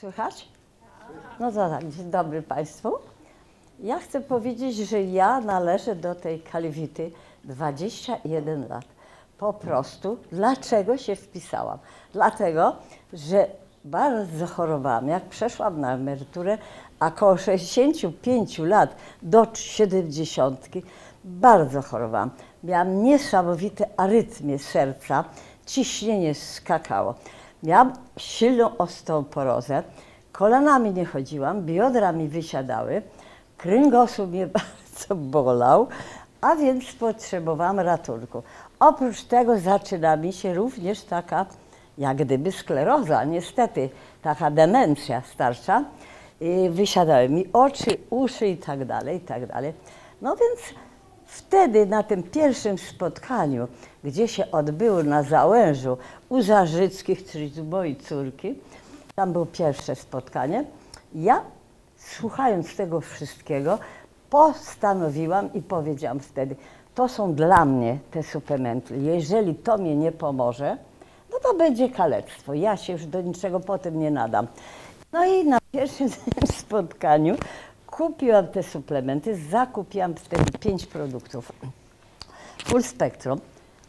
Słychać? No to tak, dzień dobry Państwu. Ja chcę powiedzieć, że ja należę do tej kalwity 21 lat. Po prostu, dlaczego się wpisałam? Dlatego, że bardzo chorowałam. Jak przeszłam na emeryturę, a około 65 lat do 70 bardzo chorowałam. Miałam niesamowite arytmie serca, ciśnienie skakało. Miałam silną osteoporozę, kolanami nie chodziłam, biodra mi wysiadały, kręgosłup mnie bardzo bolał, a więc potrzebowałam ratunku. Oprócz tego zaczyna mi się również taka, jak gdyby skleroza, niestety, taka demencja starsza. I wysiadały mi oczy, uszy i tak dalej, i tak dalej. No więc wtedy na tym pierwszym spotkaniu, gdzie się odbyło na Załężu u Zarzyckich, czyli u mojej córki, tam było pierwsze spotkanie, ja słuchając tego wszystkiego postanowiłam i powiedziałam wtedy, to są dla mnie te suplementy. Jeżeli to mnie nie pomoże, no to będzie kalectwo. Ja się już do niczego potem nie nadam. No i na pierwszym spotkaniu kupiłam te suplementy, zakupiłam wtedy pięć produktów. Full Spectrum,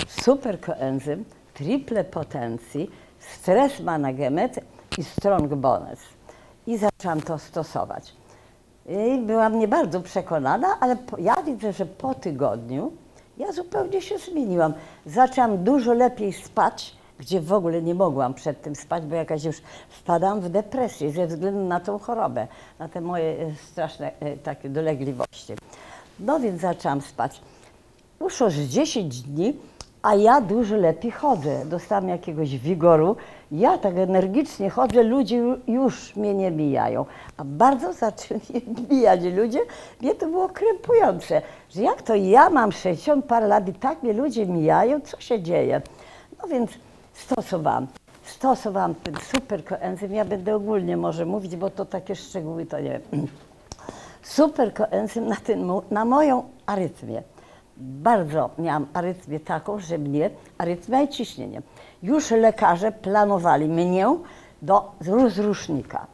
Super Coenzym, Triple Potencji, Stres Managemet i Strong Bonus. I zaczęłam to stosować. I byłam nie bardzo przekonana, ale po, ja widzę, że po tygodniu ja zupełnie się zmieniłam. Zaczęłam dużo lepiej spać, gdzie w ogóle nie mogłam przed tym spać, bo jakaś już wpadałam w depresję ze względu na tą chorobę, na te moje e, straszne e, takie dolegliwości. No więc zaczęłam spać. Uszło z 10 dni, a ja dużo lepiej chodzę. Dostałam jakiegoś wigoru. Ja tak energicznie chodzę, ludzie już mnie nie mijają. A bardzo zaczęli mijać ludzie. Mnie to było krępujące, że jak to ja mam 60 parę lat i tak mnie ludzie mijają, co się dzieje? No więc stosowałam. Stosowałam ten super koenzym. Ja będę ogólnie może mówić, bo to takie szczegóły to nie wiem. Super koenzym na, ten, na moją arytmię bardzo miałam arytmię taką, że mnie, arytmia i ciśnienie, już lekarze planowali mnie do rozrusznika.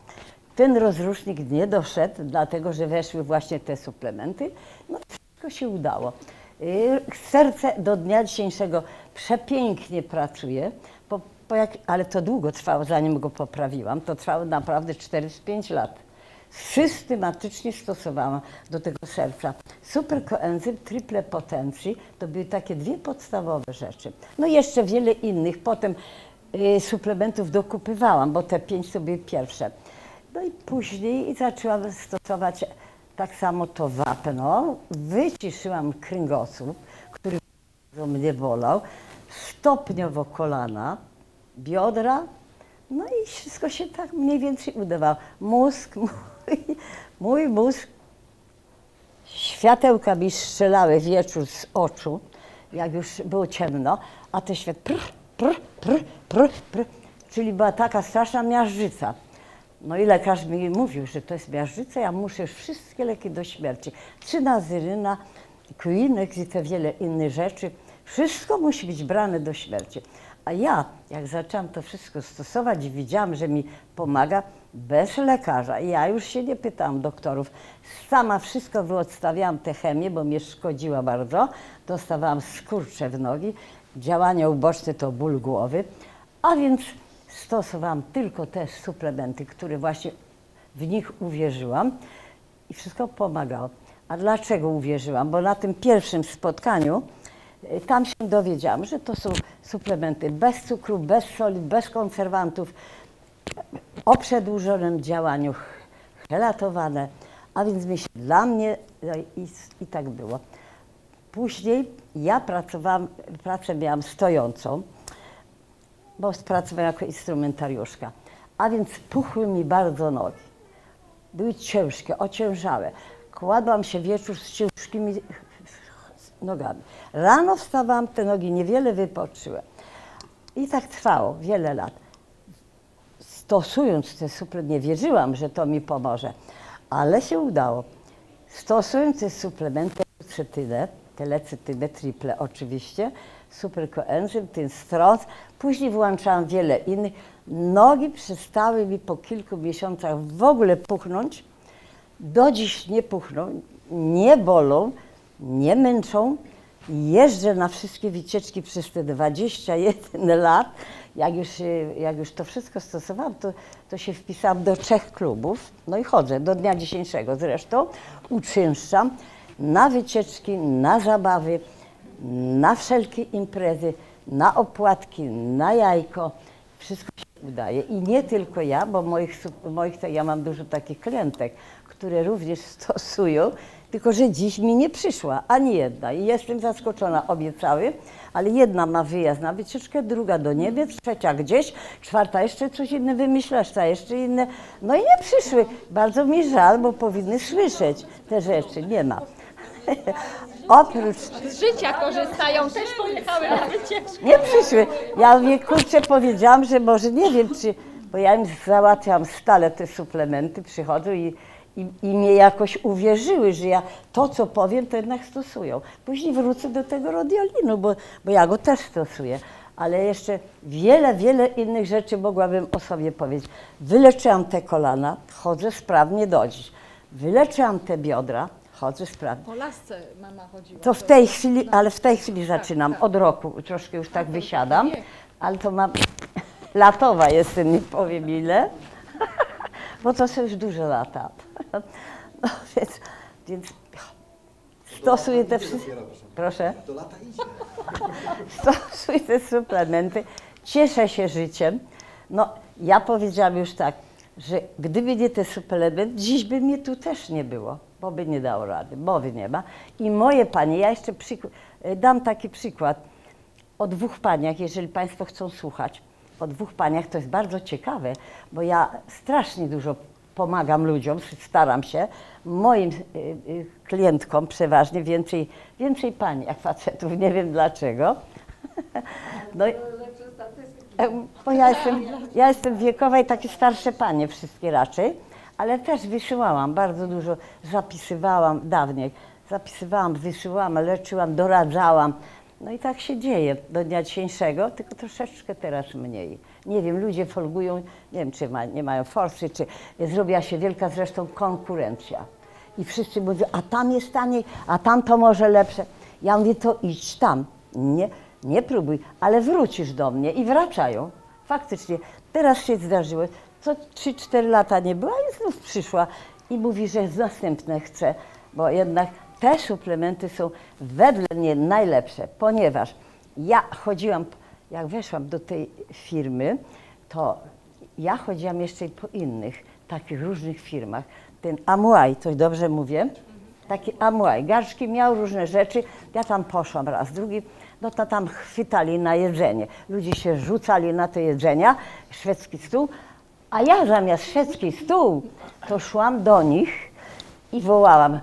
Ten rozrusznik nie doszedł, dlatego że weszły właśnie te suplementy. No wszystko się udało. Y, serce do dnia dzisiejszego przepięknie pracuje, jak, ale to długo trwało, zanim go poprawiłam. To trwało naprawdę 4-5 lat systematycznie stosowałam do tego serca. Superkoenzym, triple potencji, to były takie dwie podstawowe rzeczy. No i jeszcze wiele innych. Potem y, suplementów dokupywałam, bo te pięć to były pierwsze. No i później zaczęłam stosować tak samo to wapno. Wyciszyłam kręgosłup, który mnie bolał, stopniowo kolana, biodra, no i wszystko się tak mniej więcej udawało. Mózg, mój, mój mózg, światełka mi strzelały wieczór z oczu, jak już było ciemno, a te świat pr, pr, pr, pr, pr, czyli była taka straszna miażdżyca. No i lekarz mi mówił, że to jest miażdżyca, ja muszę wszystkie leki do śmierci. Cynazyryna, Quinex i te wiele innych rzeczy. Wszystko musi być brane do śmierci. A ja, jak zaczęłam to wszystko stosować i widziałam, że mi pomaga, bez lekarza, ja już się nie pytałam doktorów, sama wszystko wyodstawiałam tę chemię, bo mnie szkodziła bardzo, dostawałam skurcze w nogi, działania uboczne to ból głowy, a więc stosowałam tylko te suplementy, które właśnie w nich uwierzyłam i wszystko pomagało. A dlaczego uwierzyłam? Bo na tym pierwszym spotkaniu y, tam się dowiedziałam, że to są suplementy bez cukru, bez soli, bez konserwantów, o przedłużonym działaniu, helatowane, a więc myślę, dla mnie no i, i tak było. Później ja pracowałam, pracę miałam stojącą, bo pracowałam jako instrumentariuszka, a więc puchły mi bardzo nogi. Były ciężkie, ociężałe. Kładłam się wieczór z ciężkimi nogami. Rano wstawałam, te nogi niewiele wypoczyły. I tak trwało wiele lat. Stosując te suplementy, nie wierzyłam, że to mi pomoże, ale się udało. Stosując te suplementy, cetydę, telecytynę, triple oczywiście, superkoenzym, ten strąc. Później włączałam wiele innych. Nogi przestały mi po kilku miesiącach w ogóle puchnąć. Do dziś nie puchną, nie bolą, nie męczą. Jeżdżę na wszystkie wycieczki przez te 21 lat. Jak już, jak już to wszystko stosowałam, to, to się wpisałam do trzech klubów. No i chodzę do dnia dzisiejszego zresztą. Uczęszczam na wycieczki, na zabawy, na wszelkie imprezy, na opłatki, na jajko. Wszystko się udaje. I nie tylko ja, bo moich, moich ja mam dużo takich klientek, które również stosują, tylko że dziś mi nie przyszła ani jedna. I jestem zaskoczona, obiecały, ale jedna ma wyjazd na wycieczkę, druga do Niemiec, trzecia gdzieś, czwarta jeszcze coś inne wymyśla, ta jeszcze inne. No i nie przyszły. Bardzo mi żal, bo powinny słyszeć te rzeczy. Nie ma. Oprócz Z życia korzystają, też pojechały na wycieczkę. nie przyszły. Ja mnie kurczę powiedziałam, że może nie wiem, czy. Bo ja im załatwiam stale te suplementy, przychodzą i, i, i mnie jakoś uwierzyły, że ja to, co powiem, to jednak stosują. Później wrócę do tego rodiolinu, bo, bo ja go też stosuję. Ale jeszcze wiele, wiele innych rzeczy mogłabym o sobie powiedzieć. Wyleczyłam te kolana, chodzę sprawnie do dziś. Wyleczyłam te biodra, chodzę sprawnie. Po lasce mama chodziła. To w tej chwili, ale w tej chwili zaczynam, od roku, troszkę już tak wysiadam, ale to mam, latowa jestem, nie powiem ile, bo to są już duże lata. No więc, więc stosuję te wszystkie, proszę, Do lata idzie. stosuję te suplementy, cieszę się życiem. No, ja powiedziałam już tak, że gdyby nie te suplementy, dziś by mnie tu też nie było, bo by nie dało rady, mowy nie ma. I moje panie, ja jeszcze przyk- dam taki przykład o dwóch paniach, jeżeli Państwo chcą słuchać. O dwóch paniach to jest bardzo ciekawe, bo ja strasznie dużo pomagam ludziom, staram się. Moim y, y, klientkom przeważnie więcej, więcej pań jak facetów, nie wiem dlaczego. No, E, bo ja jestem, ja jestem wiekowa i takie starsze panie wszystkie raczej, ale też wysyłałam bardzo dużo, zapisywałam dawniej, zapisywałam, wysyłałam, leczyłam, doradzałam. No i tak się dzieje do dnia dzisiejszego, tylko troszeczkę teraz mniej. Nie wiem, ludzie folgują, nie wiem, czy ma, nie mają forsy, czy zrobiła się wielka zresztą konkurencja. I wszyscy mówią, a tam jest taniej, a tam to może lepsze. Ja mówię, to idź tam. Nie, nie próbuj, ale wrócisz do mnie i wracają. Faktycznie. Teraz się zdarzyło. Co 3-4 lata nie była i znów przyszła i mówi, że następne chce, bo jednak te suplementy są wedle mnie najlepsze, ponieważ ja chodziłam, jak weszłam do tej firmy, to ja chodziłam jeszcze po innych takich różnych firmach. Ten Amuai, to dobrze mówię? Taki Amuai. Garszki miał różne rzeczy. Ja tam poszłam raz, drugi. No to tam chwytali na jedzenie. Ludzie się rzucali na te jedzenia, szwedzki stół. A ja zamiast szwedzki stół, to szłam do nich i wołałam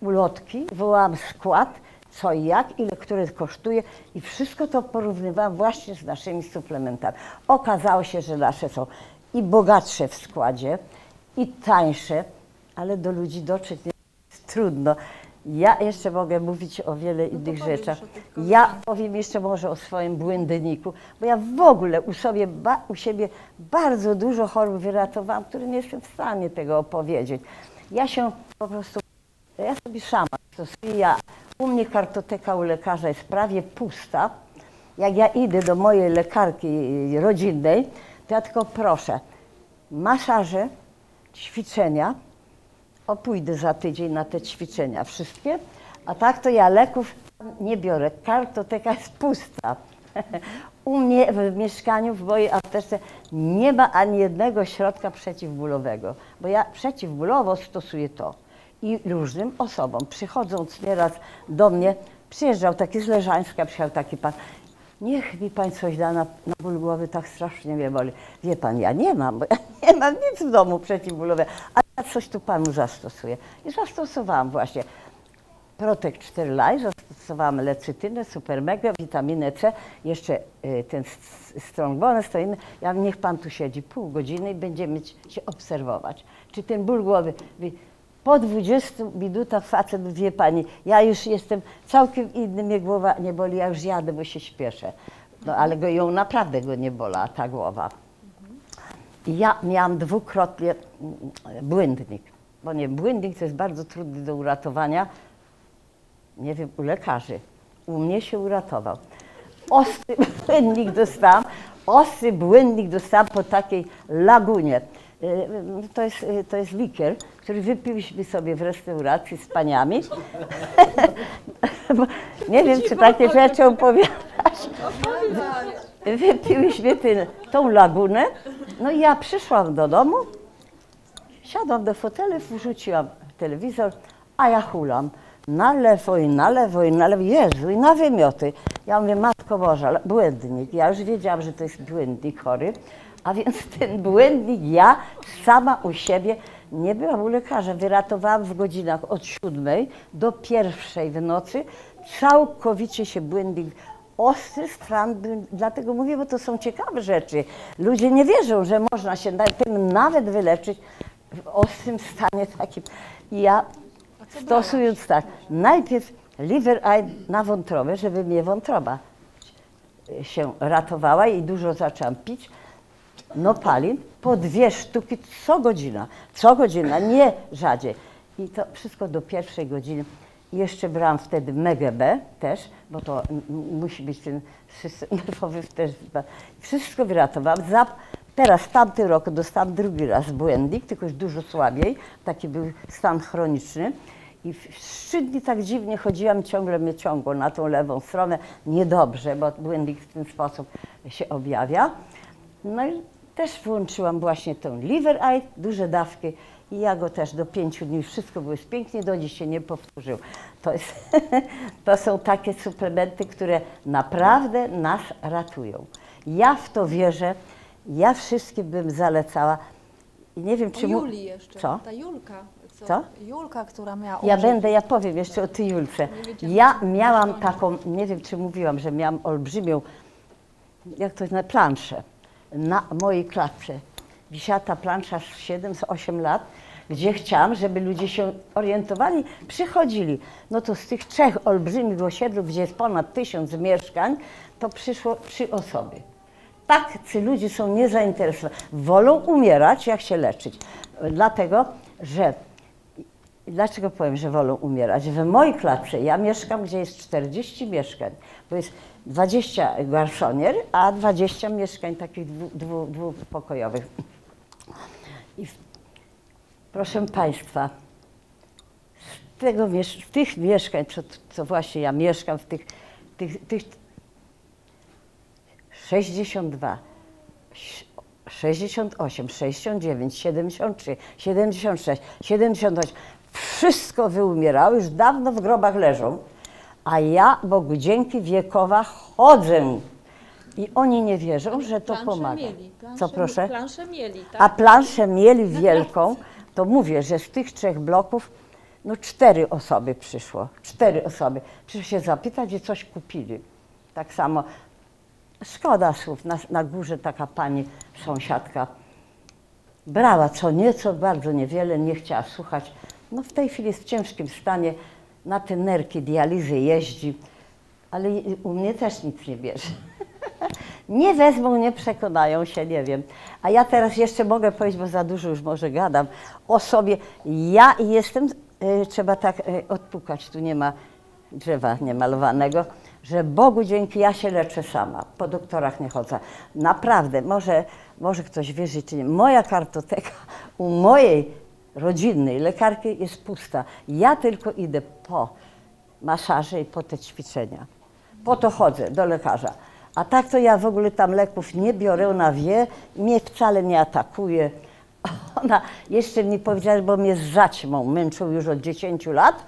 ulotki, wołałam skład, co i jak, ile które kosztuje i wszystko to porównywałam właśnie z naszymi suplementami. Okazało się, że nasze są i bogatsze w składzie, i tańsze, ale do ludzi dotrzeć jest trudno. Ja jeszcze mogę mówić o wiele innych powiedz rzeczach. Ja powiem jeszcze może o swoim błędniku, bo ja w ogóle u, sobie, ba, u siebie bardzo dużo chorób wyratowałam, które nie jestem w stanie tego opowiedzieć. Ja się po prostu, ja sobie sama stosuję. Ja, u mnie kartoteka u lekarza jest prawie pusta. Jak ja idę do mojej lekarki rodzinnej, to ja tylko proszę, masaże, ćwiczenia, o, pójdę za tydzień na te ćwiczenia wszystkie, a tak to ja leków nie biorę. Kartoteka jest pusta. U mnie w mieszkaniu, w mojej aptece nie ma ani jednego środka przeciwbólowego, bo ja przeciwbólowo stosuję to i różnym osobom. Przychodząc nieraz do mnie, przyjeżdżał taki z Leżańska, przyjechał taki pan, niech mi pan coś da na, na ból głowy, tak strasznie mnie boli. Wie pan, ja nie mam, bo ja nie mam nic w domu przeciwbólowe, a ja coś tu panu zastosuję. I zastosowałam właśnie Protek 4 Life, zastosowałam lecytynę, supermega, witaminę C, jeszcze y, ten s- strong bonus, to inny. Ja niech pan tu siedzi pół godziny i będziemy się obserwować. Czy ten ból głowy, wy- Po 20 minutach facet, wie pani, ja już jestem całkiem inny, mnie głowa nie boli, ja już jadę, bo się śpieszę. No ale go, ją naprawdę go nie bola ta głowa. Ja miałam dwukrotnie mm, błędnik, bo nie, błędnik to jest bardzo trudny do uratowania, nie wiem, u lekarzy. U mnie się uratował. Ostry błędnik dostałam, ostry błędnik dostałam po takiej lagunie. Y, To jest, y, to jest likier, który wypiliśmy sobie w restauracji z paniami. Nie wiem, czy takie rzeczy opowiadać. Wypiłyśmy ten, tą lagunę. No i ja przyszłam do domu, Siadłam do fotelu, wrzuciłam telewizor, a ja hulam. Na lewo i na lewo i na lewo. Jezu, i na wymioty. Ja mówię, Matko Boża, błędnik. Ja już wiedziałam, że to jest błędnik chory. A więc ten błędnik ja sama u siebie nie byłam u lekarza. Wyratowałam w godzinach od siódmej do pierwszej w nocy. Całkowicie się błędnik ostry był- dlatego mówię, bo to są ciekawe rzeczy. Ludzie nie wierzą, że można się tym nawet wyleczyć w ostrym stanie takim. Ja stosując tak, najpierw liver eye na wątrobę, żeby mnie wątroba się ratowała i dużo zaczęłam pić. Nopalin po dwie sztuki co godzina, co godzina, nie rzadziej. I to wszystko do pierwszej godziny. Jeszcze brałam wtedy MGB też, bo to musi być ten system nerwowy też. Wszystko wyratowałam. Za, teraz w tamtym roku dostałam drugi raz błędnik, tylko już dużo słabiej. Taki był stan chroniczny. I w trzy dni tak dziwnie chodziłam, ciągle mnie ciągło na tą lewą stronę. Niedobrze, bo błędnik w ten sposób się objawia. No i też włączyłam właśnie tą liver eye, duże dawki i ja go też do pięciu dni, wszystko było jest pięknie, do dziś się nie powtórzył. To, jest, to są takie suplementy, które naprawdę nas ratują. Ja w to wierzę, ja wszystkim bym zalecała i nie wiem, O czy... mu- Julii jeszcze. Co? Ta Julka. Co? Julka, która miała Ja będę, ja powiem jeszcze o tej Julce. Ja co miałam o taką, nie wiem czy mówiłam, że miałam olbrzymią, jak to jest, na planszę, na mojej klatce. Wisiała ta plansza 7-8 lat, gdzie chciałam, żeby ludzie się orientowali, przychodzili. No to z tych trzech olbrzymich osiedlów, gdzie jest ponad tysiąc mieszkań, to przyszło trzy osoby. Tacy ludzie są niezainteresowani. Wolą umierać, jak się leczyć. Dlatego, że Dlaczego powiem, że wolą umierać? W mojej klatce, ja mieszkam, gdzie jest 40 mieszkań, bo jest 20 garsonier, a 20 mieszkań takich dwu, dwu, dwupokojowych. I w, proszę Państwa, z, tego, z tych mieszkań, co, co właśnie ja mieszkam, w tych, tych, tych 62, 68, 69, 73, 76, 78. Wszystko wyumierało, już dawno w grobach leżą. A ja, Bogu dzięki, wiekowa chodzę. I oni nie wierzą, że to pomaga. mieli. Planszę, Co proszę? Planszę mieli, tak? A planszę mieli wielką, to mówię, że z tych trzech bloków no cztery osoby przyszło. Cztery osoby. Przyszło się zapytać, gdzie coś kupili. Tak samo. Szkoda słów. Na, na górze taka pani sąsiadka brała co nieco, bardzo niewiele, nie chciała słuchać. No w tej chwili jest w ciężkim stanie, na te nerki dializy jeździ, ale u mnie też nic nie bierze. Nie wezmą, nie przekonają się, nie wiem. A ja teraz jeszcze mogę powiedzieć, bo za dużo już może gadam, o sobie. Ja jestem, y, trzeba tak y, odpukać, tu nie ma drzewa niemalowanego, że Bogu dzięki ja się leczę sama, po doktorach nie chodzę. Naprawdę, może, może ktoś wierzy czy nie, moja kartoteka u mojej rodzinnej lekarki jest pusta. Ja tylko idę po masaże i po te ćwiczenia. Po to chodzę do lekarza. A tak to ja w ogóle tam leków nie biorę, ona wie, mnie wcale nie atakuje. Ona jeszcze mi powiedziała, bo mnie z zaćmą męczył już od 10 lat,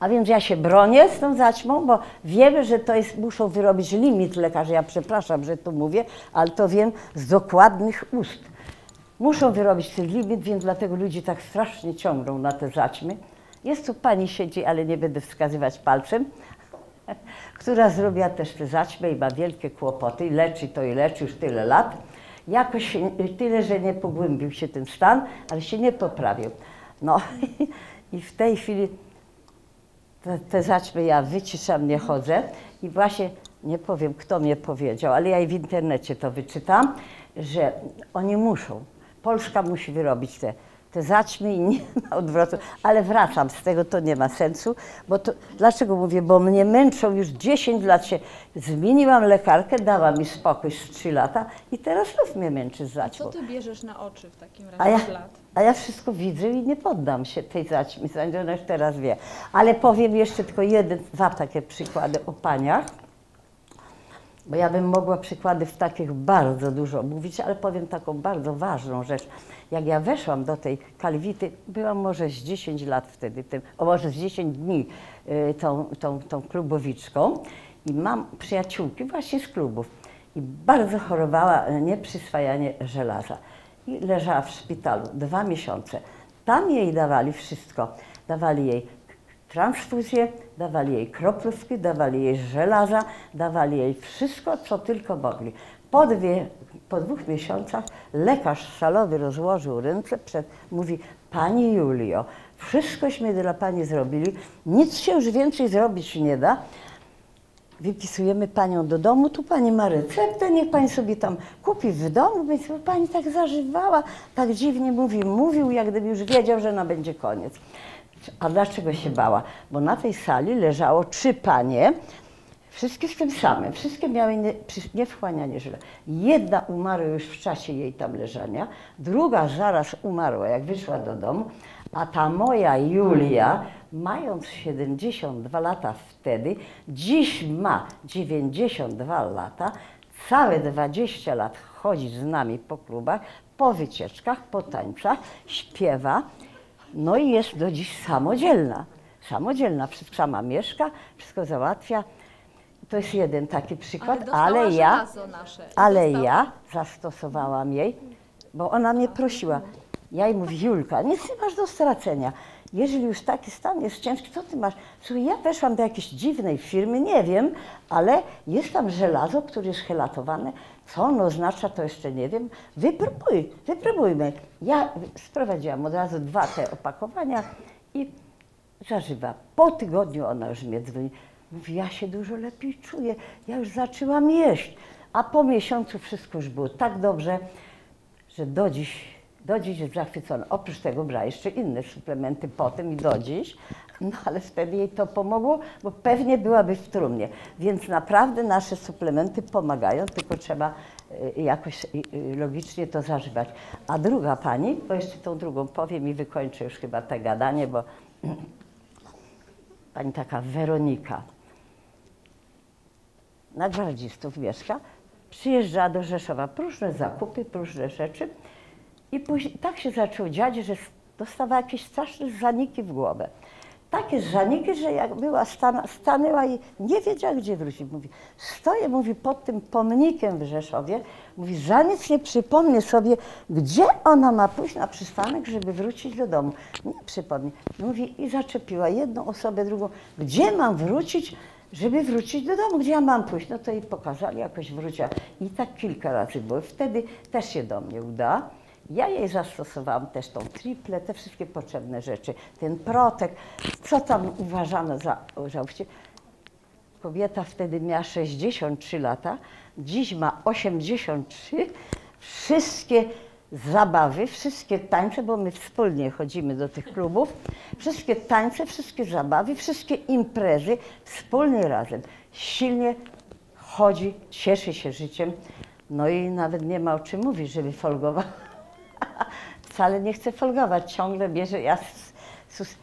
a więc ja się bronię z tą zaćmą, bo wiemy, że to jest, muszą wyrobić limit lekarze. Ja przepraszam, że to mówię, ale to wiem z dokładnych ust. Muszą wyrobić ten limit, więc dlatego ludzie tak strasznie ciągną na te zaćmy. Jest tu pani siedzi, ale nie będę wskazywać palcem, która zrobiła też te zaćmy i ma wielkie kłopoty. I leczy to i leczy już tyle lat. Jakoś tyle, że nie pogłębił się ten stan, ale się nie poprawił. No I w tej chwili te, te zaćmy ja wyciszam, nie chodzę i właśnie nie powiem, kto mnie powiedział, ale ja i w internecie to wyczytam, że oni muszą, Polska musi wyrobić te, te zaćmy i nie ma odwrotu, ale wracam z tego, to nie ma sensu, bo to, dlaczego mówię, bo mnie męczą już 10 lat się, zmieniłam lekarkę, dała mi spokój z 3 lata i teraz znów mnie męczy z Co zaćmą. ty bierzesz na oczy w takim A razie ja, z lat? a ja wszystko widzę i nie poddam się tej zaćmy, ona już teraz wie. Ale powiem jeszcze tylko jeden, dwa takie przykłady o paniach, bo ja bym mogła przykłady w takich bardzo dużo mówić, ale powiem taką bardzo ważną rzecz. Jak ja weszłam do tej kalwity, byłam może z 10 lat wtedy, tym, o może z 10 dni y, tą, tą, tą klubowiczką i mam przyjaciółki właśnie z klubów i bardzo chorowała nieprzyswajanie żelaza i leżała w szpitalu dwa miesiące. Tam jej dawali wszystko. Dawali jej transfuzję, dawali jej kroplówki, dawali jej żelaza, dawali jej wszystko, co tylko mogli. Po, dwie, po dwóch miesiącach lekarz salowy rozłożył ręce, przed, mówi, Pani Julio, wszystkośmy dla Pani zrobili, nic się już więcej zrobić nie da, wypisujemy panią do domu, tu pani ma receptę, niech pani sobie tam kupi w domu, więc pani tak zażywała, tak dziwnie mówi, mówił, jak gdyby już wiedział, że na będzie koniec. A dlaczego się bała? Bo na tej sali leżało trzy panie, wszystkie z tym samym, wszystkie miały nie, niewchłanianie źle. Jedna umarła już w czasie jej tam leżania, druga zaraz umarła, jak wyszła do domu, a ta moja Julia, mając 72 lata wtedy, dziś ma 92 lata, całe 20 lat chodzi z nami po klubach, po wycieczkach, po tańcach, śpiewa, no i jest do dziś samodzielna. Samodzielna, wszystko sama mieszka, wszystko załatwia. To jest jeden taki przykład, dostała ale ja, ale ja zastosowałam jej, bo ona mnie prosiła. Ja jej mówię, Julka, nic nie masz do stracenia. Jeżeli już taki stan jest ciężki, co ty masz? Słuchaj, ja weszłam do jakiejś dziwnej firmy, nie wiem, ale jest tam żelazo, które jest helatowane. Co ono oznacza, to jeszcze nie wiem. Wypróbuj, wypróbujmy. Ja sprowadziłam od razu dwa te opakowania i zażywa. Po tygodniu ona już mnie dzwoni. Mówi, ja się dużo lepiej czuję, ja już zaczęłam jeść. A po miesiącu wszystko już było tak dobrze, że do dziś, do dziś jest zachwycona. Oprócz tego brała jeszcze inne suplementy potem i do dziś, no ale wtedy jej to pomogło, bo pewnie byłaby w trumnie. Więc naprawdę nasze suplementy pomagają, tylko trzeba y, jakoś y, y, logicznie to zażywać. A druga pani, bo jeszcze tą drugą powiem i wykończę już chyba te gadanie, bo pani taka Weronika, na gwardzistów mieszka, przyjeżdża do Rzeszowa, próżne zakupy, próżne rzeczy i później tak się zaczął dziać, że dostawała jakieś straszne zaniki w głowę. Takie zaniki, że jak była, stana, stanęła i nie wiedziała, gdzie wrócić. Mówi, stoję, mówi, pod tym pomnikiem w Rzeszowie, mówi, za nic nie przypomnę sobie, gdzie ona ma pójść na przystanek, żeby wrócić do domu. Nie przypomnę. Mówi, i zaczepiła jedną osobę, drugą, gdzie mam wrócić, żeby wrócić do domu, gdzie ja mam pójść. No to jej pokazali, jakoś wróciła. I tak kilka razy było. Wtedy też się do mnie uda. Ja jej zastosowałam też tą triplę, te wszystkie potrzebne rzeczy, ten protek, co tam uważano za, za Kobieta wtedy miała 63 lata, dziś ma 83. Wszystkie zabawy, wszystkie tańce, bo my wspólnie chodzimy do tych klubów, wszystkie tańce, wszystkie zabawy, wszystkie imprezy wspólnie razem. Silnie chodzi, cieszy się życiem. No i nawet nie ma o czym mówić, żeby folgowała. Wcale nie chce folgować, ciągle bierze ja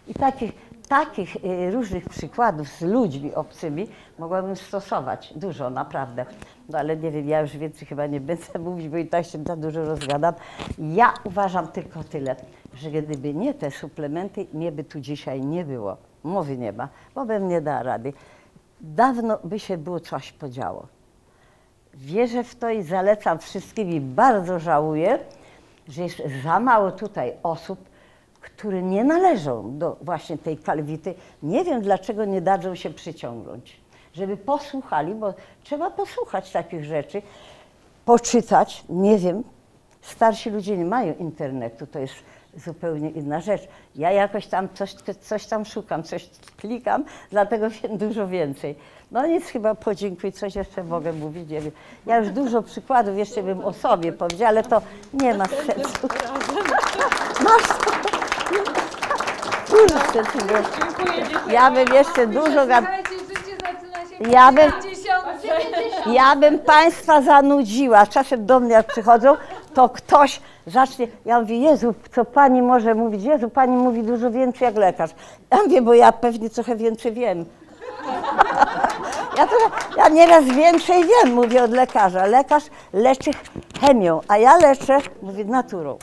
I takich, takich y, różnych przykładów z ludźmi obcymi mogłabym stosować dużo, naprawdę. No ale nie wiem, ja już więcej chyba nie będę mówić, bo i tak się za dużo rozgadam. Ja uważam tylko tyle, że gdyby nie te suplementy, mnie by tu dzisiaj nie było. Mowy nie ma, bo bym nie dała rady. Dawno by się było coś podziało. Wierzę w to i zalecam wszystkim i bardzo żałuję, że jest za mało tutaj osób, które nie należą do właśnie tej kalwity. Nie wiem, dlaczego nie dadzą się przyciągnąć, żeby posłuchali, bo trzeba posłuchać takich rzeczy, poczytać, nie wiem, Starsi ludzie nie mają internetu, to jest zupełnie inna rzecz. Ja jakoś tam coś, coś tam szukam, coś klikam, dlatego wiem dużo więcej. No nic, chyba podziękuj, coś jeszcze mogę mówić. Nie wiem. Ja już dużo przykładów jeszcze bym o sobie powiedziała, ale to nie ma sensu. Masz ty wiesz. Ja bym jeszcze dużo Ja bym, 50. ja bym Państwa zanudziła. Czasem do mnie jak przychodzą, to ktoś zacznie, ja mówię, Jezu, co Pani może mówić? Jezu, Pani mówi dużo więcej jak lekarz. Ja mówię, bo ja pewnie trochę więcej wiem. Ja, trochę, ja nieraz więcej wiem, mówię od lekarza. Lekarz leczy chemią, a ja leczę, mówię, naturą.